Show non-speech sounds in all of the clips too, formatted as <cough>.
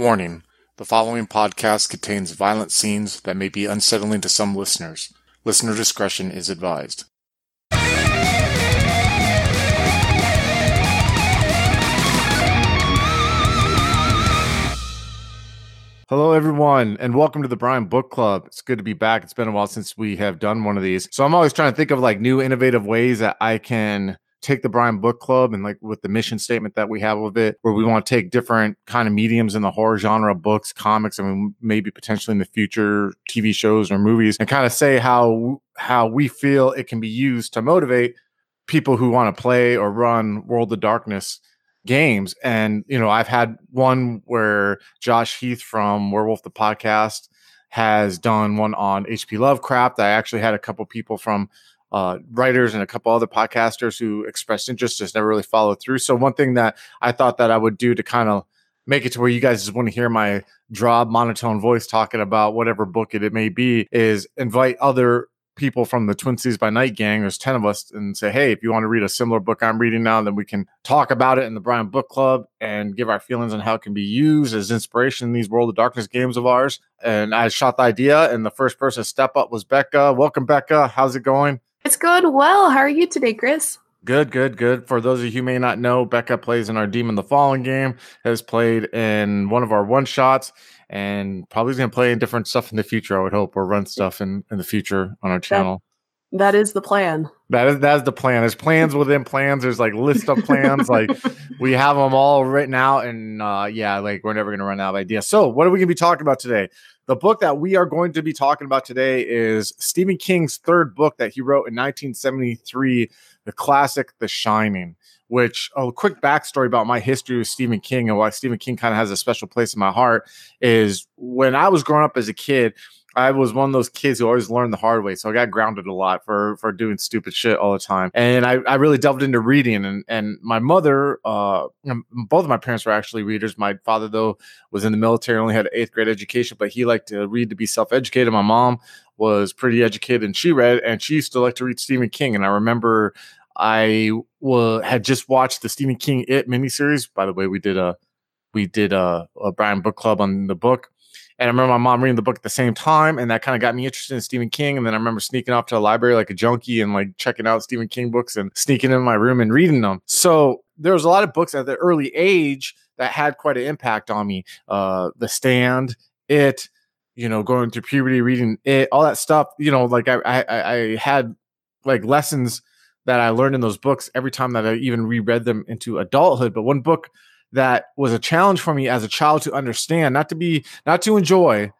Warning the following podcast contains violent scenes that may be unsettling to some listeners. Listener discretion is advised. Hello, everyone, and welcome to the Brian Book Club. It's good to be back. It's been a while since we have done one of these. So, I'm always trying to think of like new, innovative ways that I can take the Brian Book Club and like with the mission statement that we have with it, where we want to take different kind of mediums in the horror genre, books, comics, I mean, maybe potentially in the future, TV shows or movies, and kind of say how how we feel it can be used to motivate people who want to play or run World of Darkness games. And you know, I've had one where Josh Heath from Werewolf the Podcast has done one on HP Lovecraft. I actually had a couple people from uh, writers and a couple other podcasters who expressed interest, just never really followed through. So one thing that I thought that I would do to kind of make it to where you guys just want to hear my draw monotone voice talking about whatever book it, it may be is invite other people from the Twin Cities by Night gang. There's 10 of us and say, hey, if you want to read a similar book I'm reading now, then we can talk about it in the Brian Book Club and give our feelings on how it can be used as inspiration in these World of Darkness games of ours. And I shot the idea, and the first person to step up was Becca. Welcome, Becca. How's it going? It's going well. How are you today, Chris? Good, good, good. For those of you who may not know, Becca plays in our Demon the Fallen game, has played in one of our one shots, and probably is going to play in different stuff in the future, I would hope, or run stuff in, in the future on our channel. That, that is the plan. That is that's the plan. There's plans within plans. There's like list of plans. like <laughs> we have them all written out, and uh, yeah, like we're never gonna run out of ideas. So, what are we gonna be talking about today? The book that we are going to be talking about today is Stephen King's third book that he wrote in 1973, the classic The Shining. Which a quick backstory about my history with Stephen King and why Stephen King kind of has a special place in my heart is when I was growing up as a kid. I was one of those kids who always learned the hard way. So I got grounded a lot for for doing stupid shit all the time. And I, I really delved into reading. And and my mother, uh, both of my parents were actually readers. My father though was in the military, only had an eighth grade education, but he liked to read to be self educated. My mom was pretty educated and she read, and she used to like to read Stephen King. And I remember I w- had just watched the Stephen King It miniseries. By the way, we did a we did a, a Brian Book Club on the book and I remember my mom reading the book at the same time, and that kind of got me interested in Stephen King. And then I remember sneaking off to the library like a junkie and like checking out Stephen King books and sneaking in my room and reading them. So there was a lot of books at the early age that had quite an impact on me. Uh, the Stand, It, you know, going through puberty, reading it, all that stuff. You know, like I, I, I had like lessons that I learned in those books every time that I even reread them into adulthood. But one book that was a challenge for me as a child to understand, not to be, not to enjoy,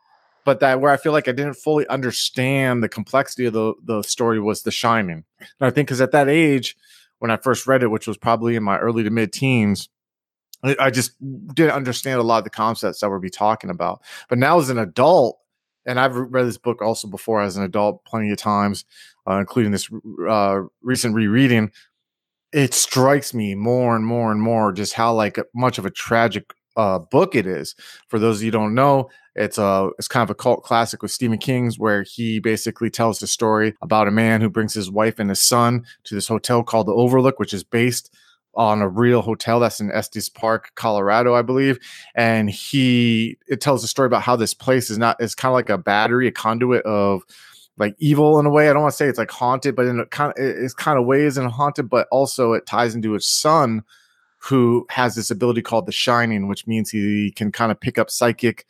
but that where I feel like I didn't fully understand the complexity of the, the story was The Shining. And I think because at that age, when I first read it, which was probably in my early to mid teens, I just didn't understand a lot of the concepts that we'll be talking about. But now as an adult, and I've read this book also before as an adult plenty of times, uh, including this uh, recent rereading it strikes me more and more and more just how like much of a tragic uh, book it is. For those of you don't know, it's a it's kind of a cult classic with Stephen King's where he basically tells the story about a man who brings his wife and his son to this hotel called the Overlook, which is based on a real hotel that's in Estes Park, Colorado, I believe. And he it tells the story about how this place is not it's kind of like a battery, a conduit of like evil in a way. I don't want to say it's like haunted, but in a kind of it's kind of ways and haunted, but also it ties into his son who has this ability called the shining, which means he can kind of pick up psychic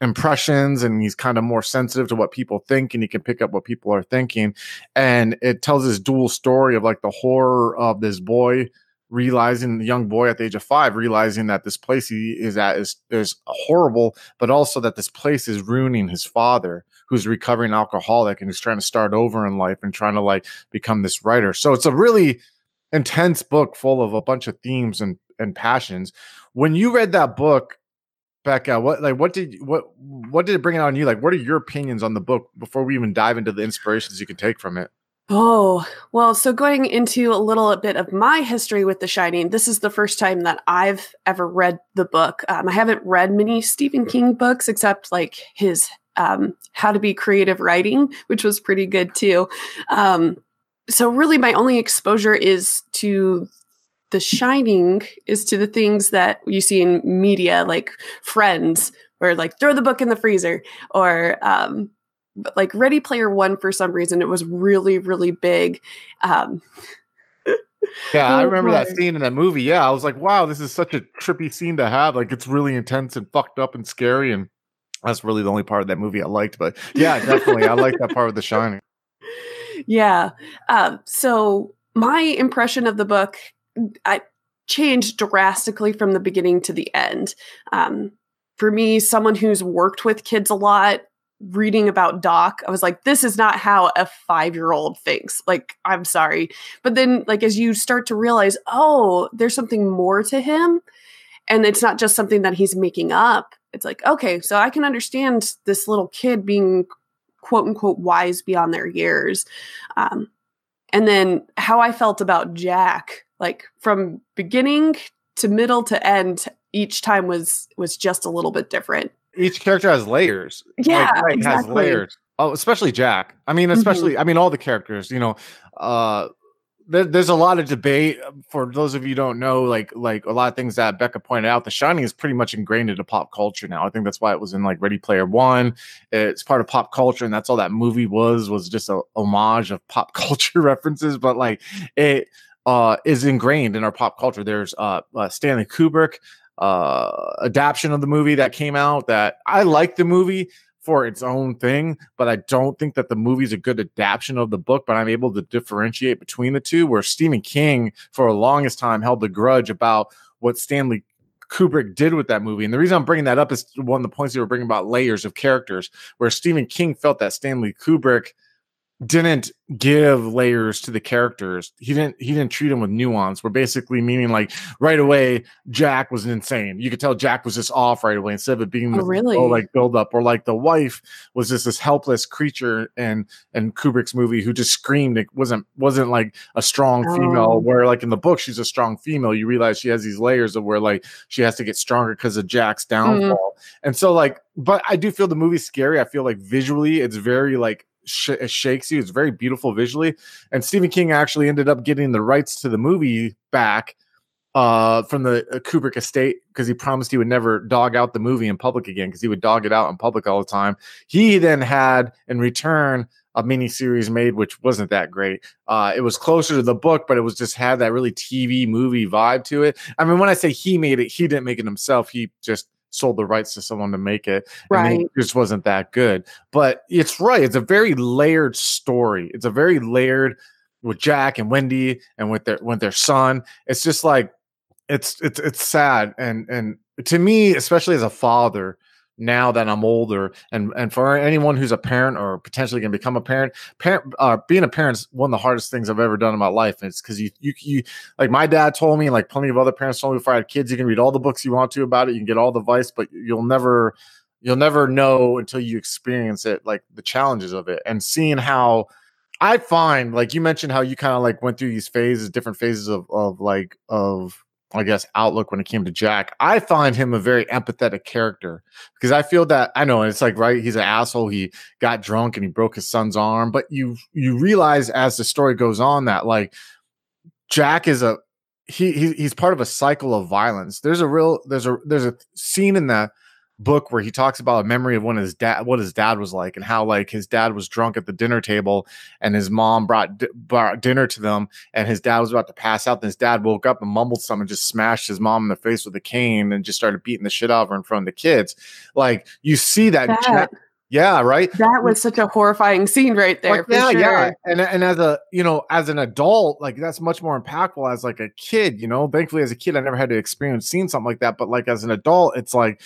impressions and he's kind of more sensitive to what people think and he can pick up what people are thinking. And it tells this dual story of like the horror of this boy realizing the young boy at the age of five realizing that this place he is at is is horrible but also that this place is ruining his father who's recovering alcoholic and he's trying to start over in life and trying to like become this writer so it's a really intense book full of a bunch of themes and and passions when you read that book Becca, what like what did what what did it bring out on you? Like, what are your opinions on the book before we even dive into the inspirations you can take from it? Oh, well, so going into a little bit of my history with The Shining, this is the first time that I've ever read the book. Um, I haven't read many Stephen King books except like his um, How to Be Creative Writing, which was pretty good too. Um, so, really, my only exposure is to the shining is to the things that you see in media like friends or like throw the book in the freezer or um, like ready player one for some reason it was really really big um, yeah i <laughs> remember that scene in that movie yeah i was like wow this is such a trippy scene to have like it's really intense and fucked up and scary and that's really the only part of that movie i liked but yeah definitely i like that part of the shining <laughs> yeah um, so my impression of the book I changed drastically from the beginning to the end. Um, for me, someone who's worked with kids a lot, reading about Doc, I was like, this is not how a five year old thinks. Like, I'm sorry. But then, like, as you start to realize, oh, there's something more to him, and it's not just something that he's making up, it's like, okay, so I can understand this little kid being quote unquote wise beyond their years. Um, and then how I felt about Jack like from beginning to middle to end each time was was just a little bit different each character has layers yeah like, like exactly. has layers oh especially jack i mean mm-hmm. especially mm-hmm. i mean all the characters you know uh there, there's a lot of debate um, for those of you don't know like like a lot of things that becca pointed out the shining is pretty much ingrained into pop culture now i think that's why it was in like ready player one it's part of pop culture and that's all that movie was was just a homage of pop <laughs> culture references but like it uh, is ingrained in our pop culture. There's uh, uh, Stanley Kubrick uh, adaptation of the movie that came out that I like the movie for its own thing, but I don't think that the movie's a good adaptation of the book. But I'm able to differentiate between the two. Where Stephen King, for the longest time, held the grudge about what Stanley Kubrick did with that movie. And the reason I'm bringing that up is one of the points you were bringing about layers of characters, where Stephen King felt that Stanley Kubrick didn't give layers to the characters. He didn't he didn't treat them with nuance. We're basically meaning like right away Jack was insane. You could tell Jack was just off right away instead of it being oh, really like build up or like the wife was just this helpless creature and and Kubrick's movie who just screamed it wasn't wasn't like a strong female oh. where like in the book she's a strong female. You realize she has these layers of where like she has to get stronger because of Jack's mm-hmm. downfall. Mm. And so like but I do feel the movie's scary. I feel like visually it's very like sh- shakes you. It's very beautiful visually. And Stephen King actually ended up getting the rights to the movie back uh, from the uh, Kubrick estate because he promised he would never dog out the movie in public again because he would dog it out in public all the time. He then had in return a mini series made which wasn't that great. Uh, it was closer to the book, but it was just had that really TV movie vibe to it. I mean, when I say he made it, he didn't make it himself. He just sold the rights to someone to make it. Right. it just wasn't that good. But it's right. It's a very layered story. It's a very layered with Jack and Wendy and with their with their son. It's just like it's it's it's sad. And and to me, especially as a father, now that I'm older, and and for anyone who's a parent or potentially going to become a parent, parent uh, being a parent is one of the hardest things I've ever done in my life. And it's because you you you like my dad told me, like plenty of other parents told me before I had kids, you can read all the books you want to about it, you can get all the advice, but you'll never you'll never know until you experience it, like the challenges of it, and seeing how. I find, like you mentioned, how you kind of like went through these phases, different phases of of like of I guess, outlook when it came to Jack. I find him a very empathetic character because I feel that I know it's like right, he's an asshole. He got drunk and he broke his son's arm, but you you realize as the story goes on that like Jack is a he, he he's part of a cycle of violence. There's a real there's a there's a scene in that book where he talks about a memory of when his dad what his dad was like and how like his dad was drunk at the dinner table and his mom brought, brought dinner to them and his dad was about to pass out and his dad woke up and mumbled something just smashed his mom in the face with a cane and just started beating the shit out of her in front of the kids. Like you see that, that yeah right? that was such a horrifying scene right there like, yeah sure. yeah and, and as a you know as an adult like that's much more impactful as like a kid you know? Thankfully as a kid i never had to experience seeing something like that but like as an adult it's like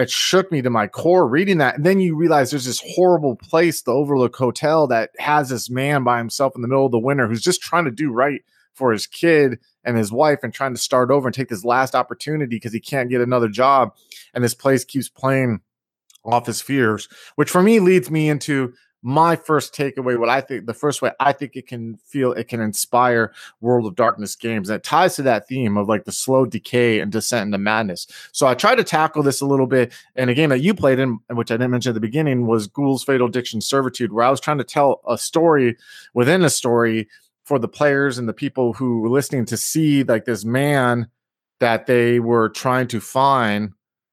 it shook me to my core reading that. And then you realize there's this horrible place, the Overlook Hotel, that has this man by himself in the middle of the winter who's just trying to do right for his kid and his wife and trying to start over and take this last opportunity because he can't get another job. And this place keeps playing off his fears, which for me leads me into my first takeaway, what I think the first way I think it can feel it can inspire World of Darkness games. that ties to that theme of like the slow decay and descent into madness. So I tried to tackle this a little bit in a game that you played in, which I didn't mention at the beginning, was Ghoul's Fatal Addiction Servitude, where I was trying to tell a story within a story for the players and the people who were listening to see like this man that they were trying to find.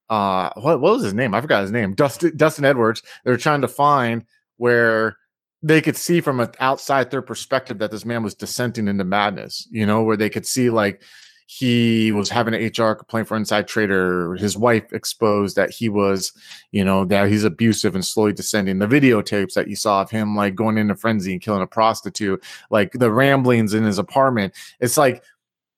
Uh, what, what was his name? I forgot his name. Dustin Dustin Edwards. They were trying to find where they could see from an outside their perspective that this man was dissenting into madness. You know, where they could see like he was having an HR complaint for inside trader. His wife exposed that he was, you know, that he's abusive and slowly descending. The videotapes that you saw of him like going into frenzy and killing a prostitute, like the ramblings in his apartment. It's like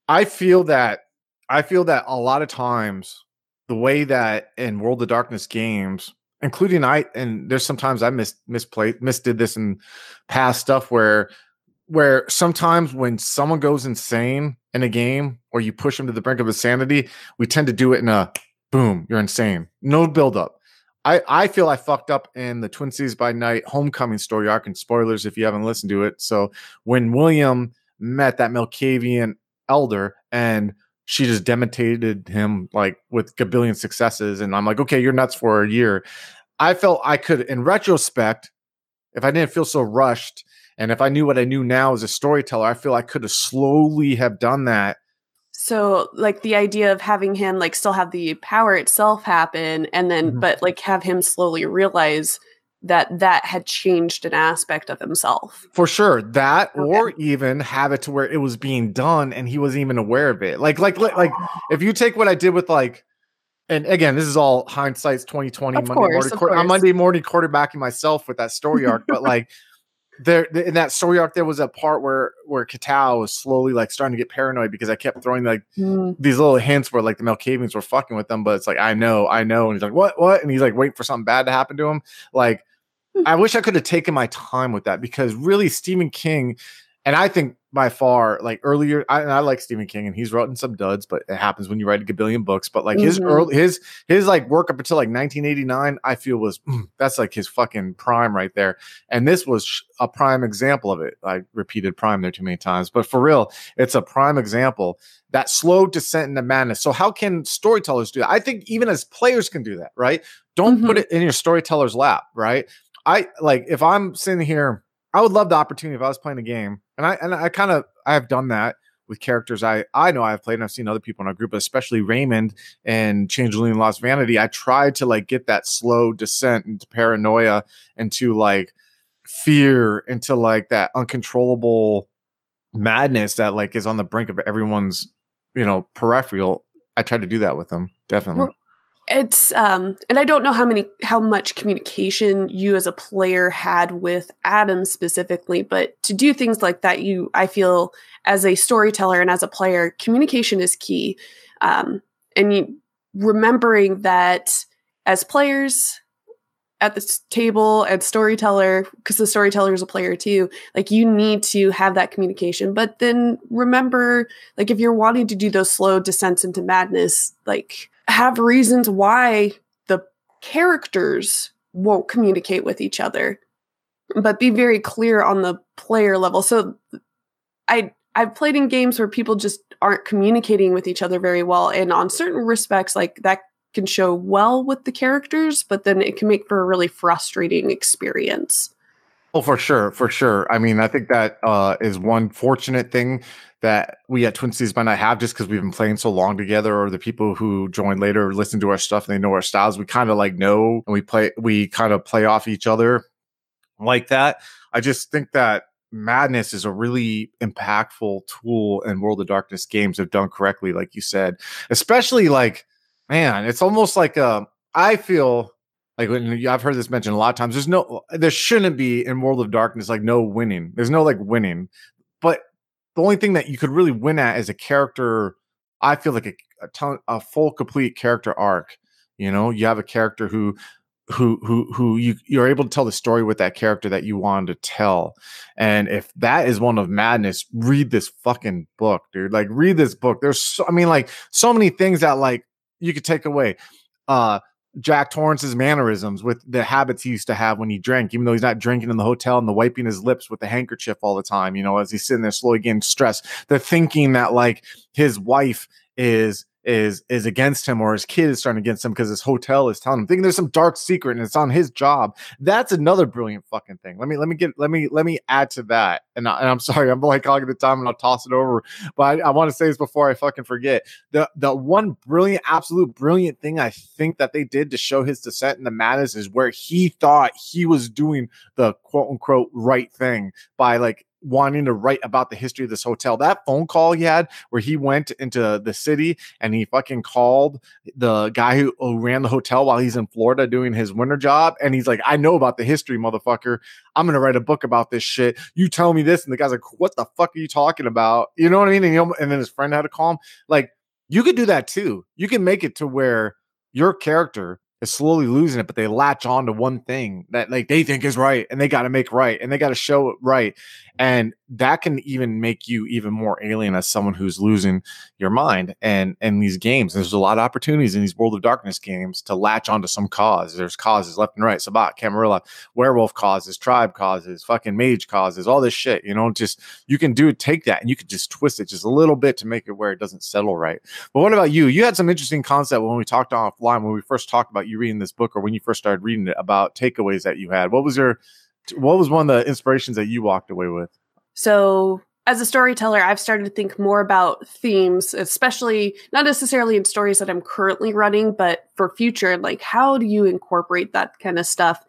I feel that I feel that a lot of times the way that in World of Darkness games, including I and there's sometimes I mis misplayed misdid this in past stuff where where sometimes when someone goes insane in a game or you push them to the brink of insanity, we tend to do it in a boom, you're insane. No build up. I, I feel I fucked up in the Twin Cities by Night homecoming story arc and spoilers if you haven't listened to it. So when William met that Malkavian elder and she just demonstrated him like with a billion successes, and I'm like, okay, you're nuts for a year. I felt I could, in retrospect, if I didn't feel so rushed, and if I knew what I knew now as a storyteller, I feel I could have slowly have done that. So, like the idea of having him like still have the power itself happen, and then mm-hmm. but like have him slowly realize that that had changed an aspect of himself. For sure, that okay. or even have it to where it was being done and he wasn't even aware of it. Like, like, like, if you take what I did with like and again, this is all hindsight's 2020 Monday course, morning. I'm Monday morning quarterbacking myself with that story arc, but like <laughs> there in that story arc there was a part where where Katao was slowly like starting to get paranoid because I kept throwing like mm. these little hints where like the Malkavians were fucking with them, but it's like I know, I know, and he's like what what, and he's like waiting for something bad to happen to him. Like. I wish I could have taken my time with that because really Stephen King, and I think by far like earlier I, I like Stephen King and he's written some duds but it happens when you write a billion books but like mm-hmm. his early his his like work up until like 1989 I feel was mm, that's like his fucking prime right there. And this was a prime example of it. I repeated prime there too many times but for real it's a prime example that slow descent into madness. So how can storytellers do that? I think even as players can do that right? Don't mm-hmm. put it in your storyteller's lap right I like if I'm sitting here I would love the opportunity if I was playing a game, and I and I kind of I have done that with characters I I know I've played, and I've seen other people in our group, especially Raymond and Changeling Lost Vanity. I tried to like get that slow descent into paranoia, into like fear, into like that uncontrollable madness that like is on the brink of everyone's you know peripheral. I tried to do that with them, definitely it's um and i don't know how many how much communication you as a player had with adam specifically but to do things like that you i feel as a storyteller and as a player communication is key. Um and you remembering that as players at the table and storyteller because the storyteller is a player too like you need to have that communication but then remember like if you're wanting to do those slow descents into madness like have reasons why the characters won't communicate with each other. But be very clear on the player level. So i i've played in games where people just aren't communicating with each other very well. And on certain respects like that can show well with the characters but then it can make for a really frustrating experience Oh, for sure, for sure. I mean, I think that uh, is one fortunate thing that we at Twin Cities might not have just because we've been playing so long together, or the people who join later listen to our stuff and they know our styles. We kind of like know and we play, we kind of play off each other like that. I just think that madness is a really impactful tool in World of Darkness games if done correctly, like you said. Especially like, man, it's almost like a. Um, I feel like when I've heard this mentioned a lot of times. There's no, there shouldn't be in World of Darkness like no winning. There's no like winning, but the only thing that you could really win at is a character. I feel like a a, ton, a full complete character arc. You know, you have a character who who who who you you're able to tell the story with that character that you wanted to tell. And if that is one of madness, read this fucking book, dude. Like read this book. There's so I mean like so many things that like you could take away. Uh Jack Torrance's mannerisms with the habits he used to have when he drank, even though he's not drinking in the hotel and the wiping his lips with the handkerchief all the time, you know, as he's sitting there slowly getting stressed. The thinking that like his wife is is is against him or his kid is starting against him because his hotel is telling him thinking there's some dark secret and it's on his job. That's another brilliant fucking thing. Let me let me get let me let me add to that. And, I, i'm <laughs> sorry i'm like hogging the time and i'll toss it over but i, I want to say this before i fucking forget. The the one brilliant absolute brilliant thing i think that they did to show his descent in the madness is where he thought he was doing the quote unquote right thing by like wanting to write about the history of this hotel. That phone call he had where he went into the city and he fucking called the guy who, who, ran the hotel while he's in Florida doing his winter job. And he's like, I know about the history, motherfucker. I'm going to write a book about this shit. You tell me this. And the guy's like, what the fuck are you talking about? You know what I mean? And, know, and then his friend had to call him. Like, you could do that too. You can make it to where your character is slowly losing it, but they latch on to one thing that like they think is right and they got to make right and they got to show it right. And that can even make you even more alien as someone who's losing your mind. And in these games, there's a lot of opportunities in these World of Darkness games to latch onto some cause. There's causes left and right, Sabbat, Camarilla, werewolf causes, tribe causes, fucking mage causes, all this shit. You know, just you can do take that and you can just twist it just a little bit to make it where it doesn't settle right. But what about you? You had some interesting concept when we talked offline when we first talked about you reading this book or when you first started reading it about takeaways that you had. What was your what was one of the inspirations that you walked away with? So as a storyteller, I've started to think more about themes, especially not necessarily in stories that I'm currently running, but for future, like how do you incorporate that kind of stuff?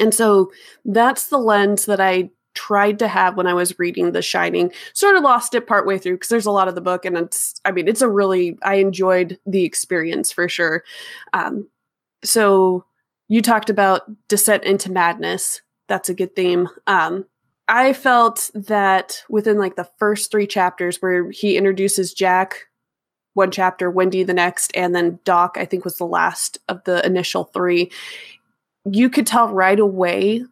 And so that's the lens that I tried to have when I was reading The Shining. Sort of lost it partway through because there's a lot of the book, and it's, I mean, it's a really, I enjoyed the experience for sure. Um, so you talked about descent into madness. That's a good theme. Um, I felt that within like the first three chapters where he introduces Jack one chapter, Wendy the next, and then Doc, I think was the last of the initial three, you could tell right away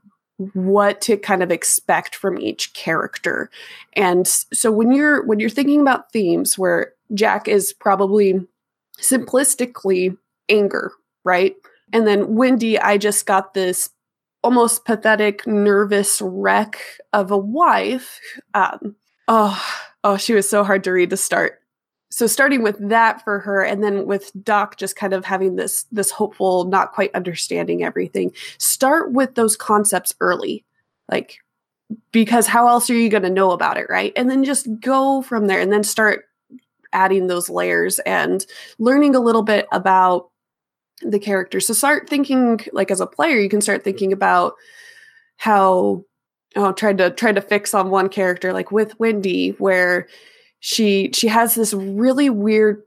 what to kind of expect from each character. And so when you're when you're thinking about themes where Jack is probably simplistically anger, right? And then Wendy, I just got this almost pathetic, nervous wreck of a wife. Um, oh, oh, she was so hard to read to start. So starting with that for her, and then with Doc just kind of having this this hopeful, not quite understanding everything. Start with those concepts early, like because how else are you going to know about it, right? And then just go from there, and then start adding those layers and learning a little bit about the character. So start thinking like as a player, you can start mm-hmm. thinking about how oh tried to try to fix on one character like with Wendy where she she has this really weird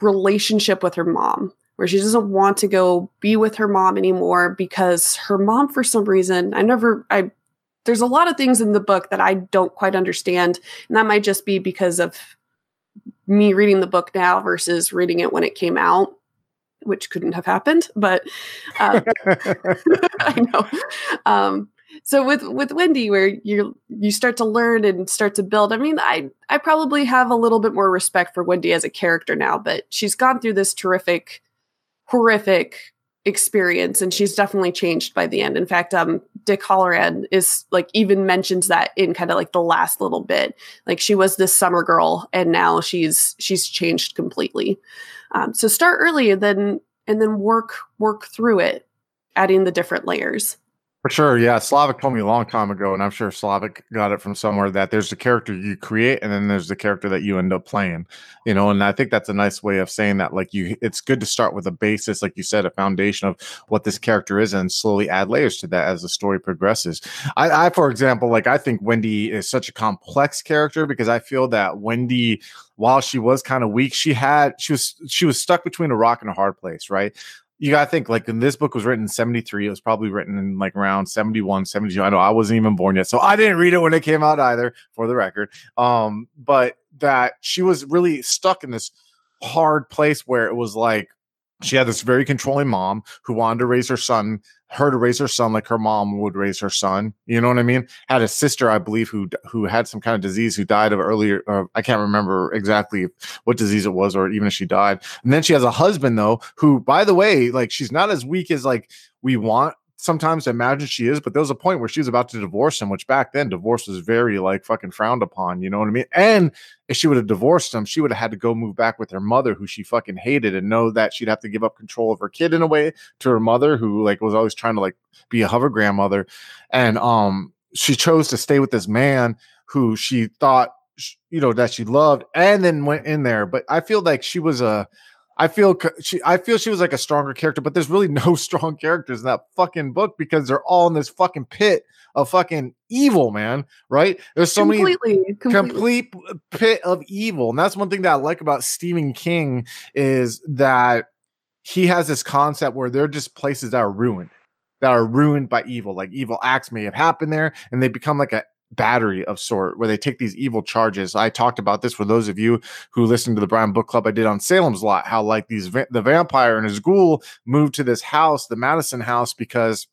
relationship with her mom where she doesn't want to go be with her mom anymore because her mom for some reason I never I there's a lot of things in the book that I don't quite understand and that might just be because of me reading the book now versus reading it when it came out which couldn't have happened, but um, <laughs> <laughs> I know. Um, so with with Wendy, where you you start to learn and start to build. I mean, I I probably have a little bit more respect for Wendy as a character now, but she's gone through this terrific, horrific experience, and she's definitely changed by the end. In fact, um, Dick Hallorann is like even mentions that in kind of like the last little bit. Like she was this summer girl, and now she's she's changed completely. Um, so start early and then and then work work through it, adding the different layers. For sure, yeah. Slavic told me a long time ago, and I'm sure Slavic got it from somewhere that there's the character you create, and then there's the character that you end up playing. You know, and I think that's a nice way of saying that. Like you, it's good to start with a basis, like you said, a foundation of what this character is, and slowly add layers to that as the story progresses. I, I for example, like I think Wendy is such a complex character because I feel that Wendy while she was kind of weak, she had she was she was stuck between a rock and a hard place, right? You gotta think like this book was written in 73 it was probably written in like around 71 72 i know i wasn't even born yet so i didn't read it when it came out either for the record um but that she was really stuck in this hard place where it was like she had this very controlling mom who wanted to raise her son her to raise her son like her mom would raise her son you know what i mean had a sister i believe who who had some kind of disease who died of earlier i can't remember exactly what disease it was or even if she died and then she has a husband though who by the way like she's not as weak as like we want sometimes to imagine she is, but there was a point where she was about to divorce him, which back then divorce was very like fucking frowned upon. You know what I mean? And if she would have divorced him, she would have had to go move back with her mother, who she fucking hated, and know that she'd have to give up control of her kid in a way to her mother, who like was always trying to like be a hover grandmother. And um, she chose to stay with this man who she thought you know that she loved and then went in there but i feel like she was a I feel she I feel she was like a stronger character, but there's really no <laughs> strong characters in that fucking book because they're all in this fucking pit of fucking evil, man. Right? There's so completely, many completely. complete pit of evil, and that's one thing that I like about Stephen King is that he has this concept where they're just places that are ruined, that are ruined by evil. Like evil acts may have happened there, and they become like a battery of sort where they take these evil charges. I talked about this for those of you who listened to the Brown Book Club I did on Salem's Lot, how like these va- the vampire and his ghoul moved to this house, the Madison house, because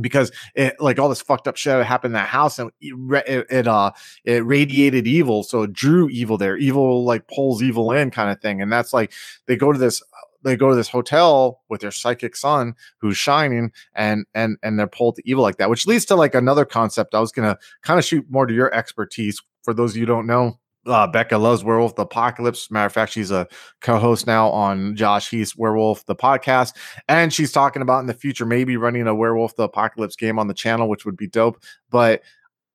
because it like all this fucked up shit happened in that house and it, it, uh it radiated evil so it drew evil there evil like pulls evil in kind of thing and that's like they go to this they go to this hotel with their psychic son who's shining and and and they're pulled to evil like that which leads to like another concept i was gonna kind of shoot more to your expertise for those of you don't know uh, Becca loves Werewolf the Apocalypse. Matter of fact, she's a co-host now on Josh Heath's Werewolf the podcast, and she's talking about in the future maybe running a Werewolf the Apocalypse game on the channel, which would be dope. But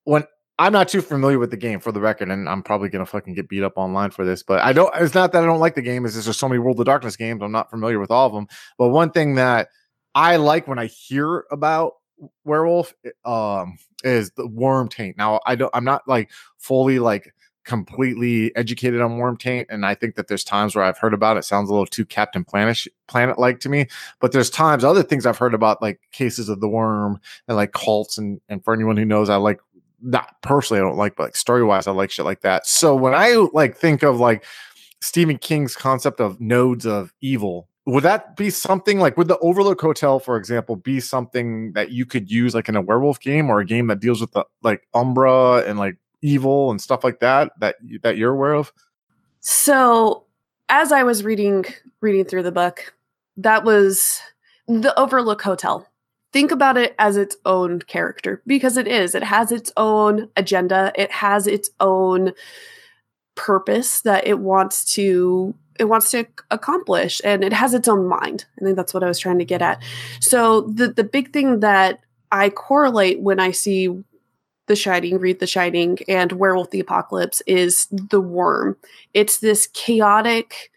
when I'm not too familiar with the game for the record, and I'm probably gonna fucking get beat up online for this. But I don't. It's not that I don't like the game. Just there's so many World of Darkness games. I'm not familiar with all of them. But one thing that I like when I hear about werewolf um, is the worm taint. Now I don't. I'm not like fully like completely educated on worm taint and I think that there's times where I've heard about it. Sounds a little too Captain Planet Planet like to me. But there's times other things I've heard about like cases of the worm and like cults and and for anyone who knows, I like not personally I don't like, but like story wise, I like shit like that. So when I like think of like Stephen King's concept of nodes of evil, would that be something like would the Overlook Hotel, for example, be something that you could use like in a werewolf game or a game that deals with the like Umbra and like evil and stuff like that that that you're aware of? So as I was reading reading through the book, that was the Overlook Hotel think about it as its own character because it is. It has its own agenda, it has its own purpose that it wants to it wants to accomplish and it has its own mind. I think that's what I was trying to get at. So the the big thing that I correlate when I see The Shining, read The Shining and Werewolf the Apocalypse is the worm. It's this chaotic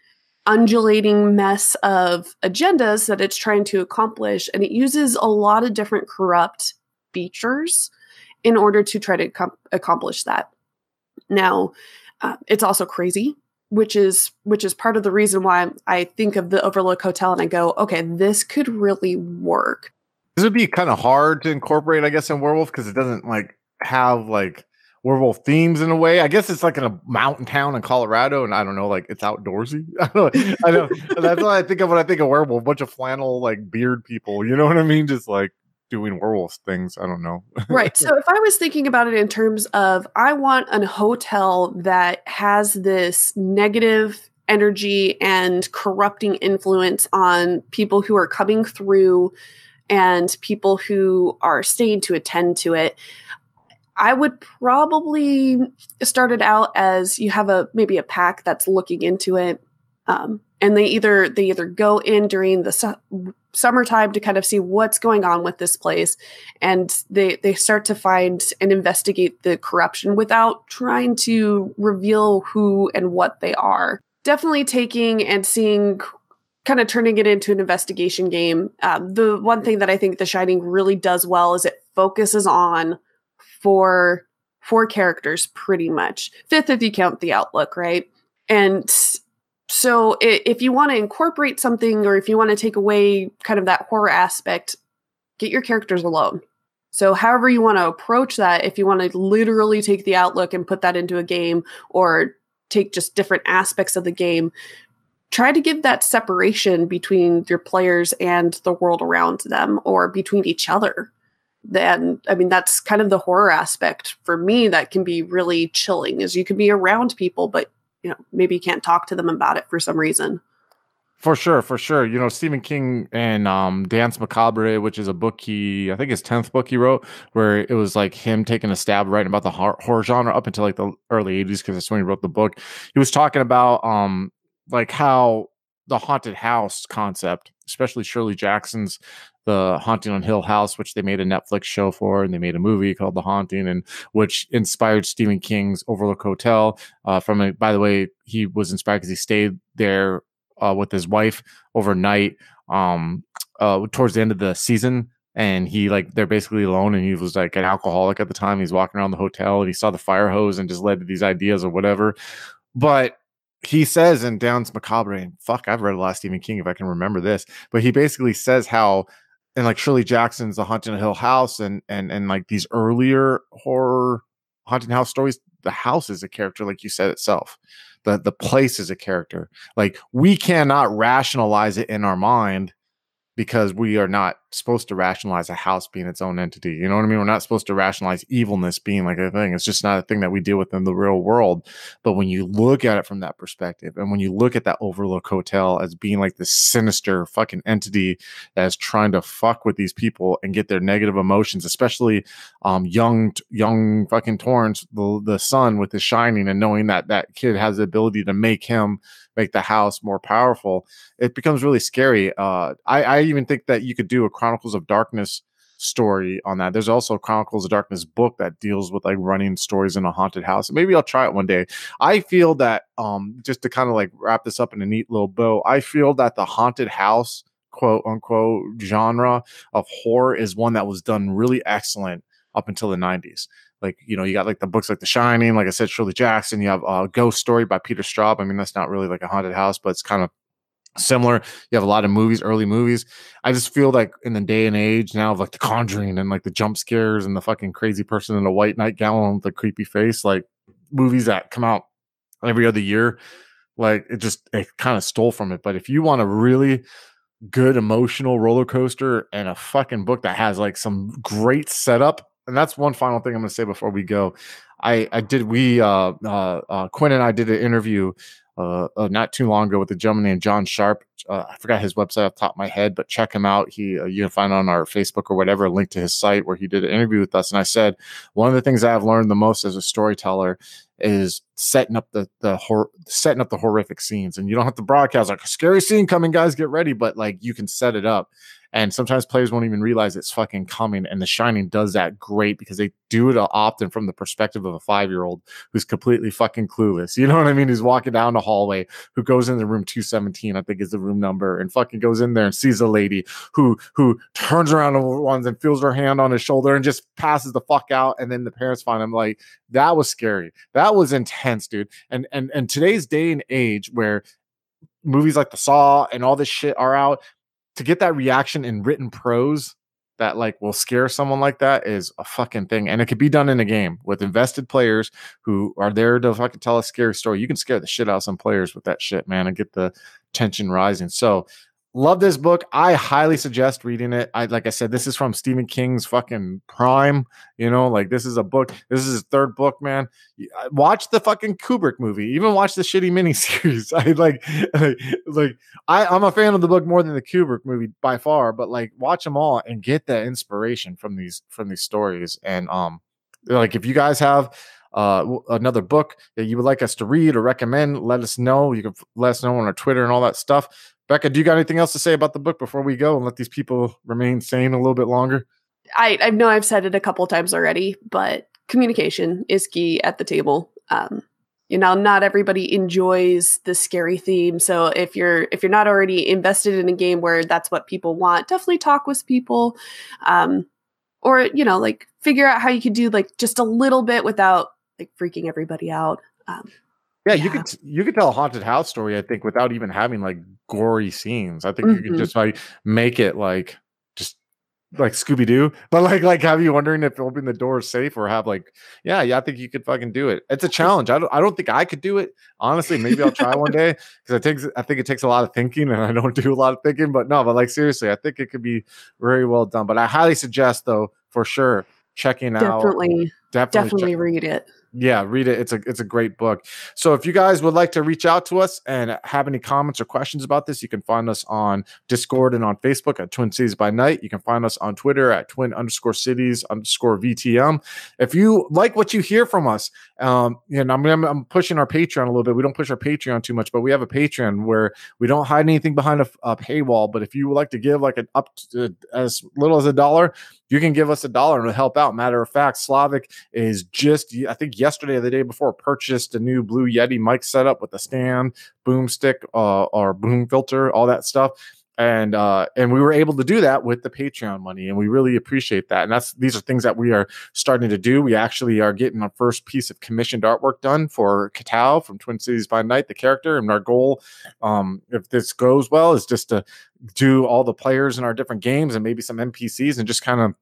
undulating mess of agendas that it's trying to accomplish. And it uses a lot of different corrupt features in order to try to com- accomplish that. Now, uh, it's also crazy, which is which is part of the reason why I think of the Overlook Hotel and I go, okay, this could really work. This would be kind of hard to incorporate, I guess, in Werewolf because it doesn't like have like werewolf themes in a way. I guess it's like in a mountain town in Colorado, and I don't know, like it's outdoorsy. <laughs> I know, I. That's what I think of when I think of werewolf. A bunch of flannel, like beard people. You know what I mean? Just like doing werewolf things. I don't know. <laughs> right. So if I was thinking about it in terms of, I want a hotel that has this negative energy and corrupting influence on people who are coming through and people who are staying to attend to it. I would probably start it out as you have a maybe a pack that's looking into it, um, and they either they either go in during the su- summertime to kind of see what's going on with this place, and they they start to find and investigate the corruption without trying to reveal who and what they are. Definitely taking and seeing kind of turning it into an investigation game. Um, the one thing that I think The Shining really does well is it focuses on four four characters pretty much. Fifth if you count the outlook, right? And so if you want to incorporate something or if you want to take away kind of that horror aspect, get your characters alone. So however you want to approach that, if you want to literally take the outlook and put that into a game or take just different aspects of the game, try to give that separation between your players and the world around them or between each other then i mean that's kind of the horror aspect for me that can be really chilling is you can be around people but you know maybe you can't talk to them about it for some reason For sure, for sure. You know, Stephen King and um Danse Macabre, which is a book he, I think his 10th book he wrote, where it was like him taking a stab writing about the horror genre up until like the early 80s, because that's when he wrote the book. He was talking about um like how the haunted house concept, especially Shirley Jackson's the Haunting on Hill House, which they made a Netflix show for, and they made a movie called The Haunting, and which inspired Stephen King's Overlook Hotel. Uh, from a, by the way, he was inspired because he stayed there uh, with his wife overnight um, uh, towards the end of the season. And he like they're basically alone, and he was like an alcoholic at the time. He's walking around the hotel, and he saw the fire hose, and just led to these ideas or whatever. But he says in Danse Macabre, and fuck, I've read a lot of Stephen King if I can remember this, but he basically says how and like Shirley Jackson's The Haunted Hill House and and and like these earlier horror haunted house stories, the house is a character, like you said itself. The the place is a character. Like we cannot rationalize it in our mind because we are not supposed to rationalize a house being its own entity. You know what I mean? We're not supposed to rationalize evilness being like a thing. It's just not a thing that we deal with in the real world. But when you look at it from that perspective, and when you look at that Overlook Hotel as being like this sinister fucking entity that is trying to fuck with these people and get their negative emotions, especially um, young, young fucking Torrance, the, the son with his shining, and knowing that that kid has the ability to make him make the house more powerful, it becomes really scary. Uh, I, I even think that you could do a Chronicles of Darkness story on that. There's also a Chronicles of Darkness book that deals with like running stories in a haunted house. Maybe I'll try it one day. I feel that um just to kind of like wrap this up in a neat little bow, I feel that the haunted house quote unquote genre of horror is one that was done really excellent up until the 90s like you know you got like the books like the shining like i said shirley jackson you have a uh, ghost story by peter straub i mean that's not really like a haunted house but it's kind of similar. You have a lot of movies early movies. I just feel like in the day and age now of like the conjuring and like the jump scares and the fucking crazy person in a white nightgown with a creepy face like movies that come out every other year like it just it kind of stole from it. But if you want a really good emotional roller coaster and a fucking book that has like some great setup and that's one final thing I'm going to say before we go. I I did we uh, uh, uh Quinn and I did an interview uh, uh, not too long ago with a gentleman named John Sharp. Uh, I forgot his website off top of my head, but check him out. He uh, you can find on our Facebook or whatever a link to his site where he did an interview with us. And I said one of the things I've learned the most as a storyteller is setting up the the hor- setting up the horrific scenes. And you don't have to broadcast like a scary scene coming, guys, get ready. But like you can set it up. And sometimes players won't even realize it's fucking coming. And The Shining does that great because they do it often from the perspective of a five year old who's completely fucking clueless. You <laughs> know what I mean? Who's walking down the hallway, who goes in the room 217, I think is the room number, and fucking goes in there and sees a lady who who turns around once and feels her hand on his shoulder and just passes the fuck out. And then the parents find him like, that was scary. That was intense, dude. And and and today's day and age where movies like the Saw and all this shit are out, to get that reaction in written prose that like will scare someone like that is a fucking thing. And it could be done in a game with invested players who are there to fucking tell a scary story. You can scare the shit out of some players with that shit, man, and get the tension rising. So Love this book. I highly suggest reading it. I like I said, this is from Stephen King's fucking prime. You know, like this is a book. This is his third book, man. Watch the fucking Kubrick movie. Even watch the shitty <laughs> miniseries. I like, like, like I, I'm a fan of the book more than the Kubrick movie by far. But like, watch them all and get that inspiration from these from these stories. And um, like if you guys have uh, another book that you would like us to read or recommend, let us know. You can let us know on our Twitter and all that stuff. Becca, do you got anything else to say about the book before we go and let these people remain sane a little bit longer? I, I know I've said it a couple times already, but communication is key at the table. Um, you know, not everybody enjoys the scary theme. So if you're if you're not already invested in a game where that's what people want, definitely talk with people, um, or you know, like figure out how you can do like just a little bit without like freaking everybody out. Um, yeah, yeah, you could you could tell a haunted house story, I think, without even having like gory scenes. I think mm-hmm. you could mm-hmm. just like make it like just like Scooby Doo, <laughs> but like like have you wondering if opening the door is safe or have like yeah yeah I think you could fucking do it. It's a challenge. I don't I don't think I could do it honestly. Maybe I'll try one day because it takes I think it takes a lot of thinking and I don't <laughs> do a lot of thinking. But no, but like seriously, I think it could be very well done. But I highly suggest though for sure checking definitely, out definitely definitely read it Yeah, read it. It's a it's a great book. So if you guys would like to reach out to us and have any comments or questions about this, you can find us on Discord and on Facebook at Twin Cities by Night. You can find us on Twitter at Twin underscore Cities underscore VTM. If you like what you hear from us, um, and I'm, I'm, I'm pushing our Patreon a little bit. We don't push our Patreon too much, but we have a Patreon where we don't hide anything behind a, a paywall. But if you would like to give like an up to, as little as a dollar, you can give us a dollar and help out. Matter of fact, Slavic is just, I think yesterday or the day before, purchased a new Blue Yeti mic setup with a stand, boom stick, uh, or boom filter, all that stuff and uh and we were able to do that with the patreon money and we really appreciate that and that's these are things that we are starting to do. We actually are getting our first piece of commissioned artwork done for Katao from twin cities by night the character and our goal um if this goes well is just to do all the players in our different games and maybe some npcs and just kind of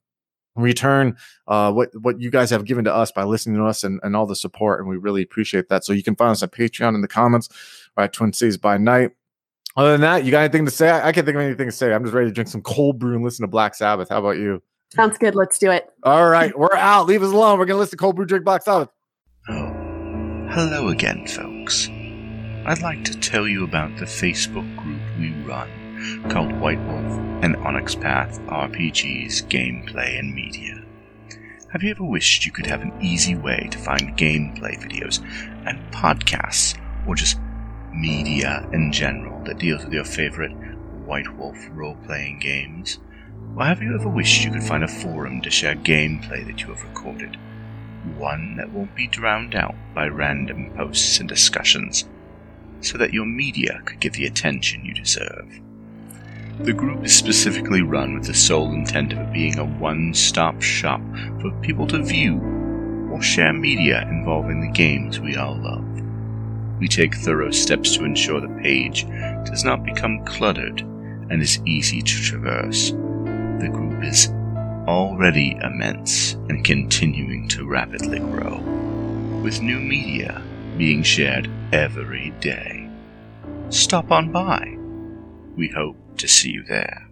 return uh, what what you guys have given to us by listening to us and, and all the support and we really appreciate that. So you can find us on patreon in the comments or at twin cities by night other than that, you got anything to say? I, I can't think of anything to say. I'm just ready to drink some cold brew and listen to Black Sabbath. How about you? Sounds good. Let's do it. All right, we're out. Leave us alone. We're gonna listen to cold brew, drink Black Sabbath. Oh, hello again, folks. I'd like to tell you about the Facebook group we run called White Wolf and Onyx Path RPGs Gameplay and Media. Have you ever wished you could have an easy way to find gameplay videos and podcasts, or just media in general that deals with your favorite White Wolf role playing games? Or have you ever wished you could find a forum to share gameplay that you have recorded? One that won't be drowned out by random posts and discussions, so that your media could get the attention you deserve. The group is specifically run with the sole intent of it being a one stop shop for people to view or share media involving the games we all love. We take thorough steps to ensure the page does not become cluttered and is easy to traverse. The group is already immense and continuing to rapidly grow, with new media being shared every day. Stop on by. We hope to see you there.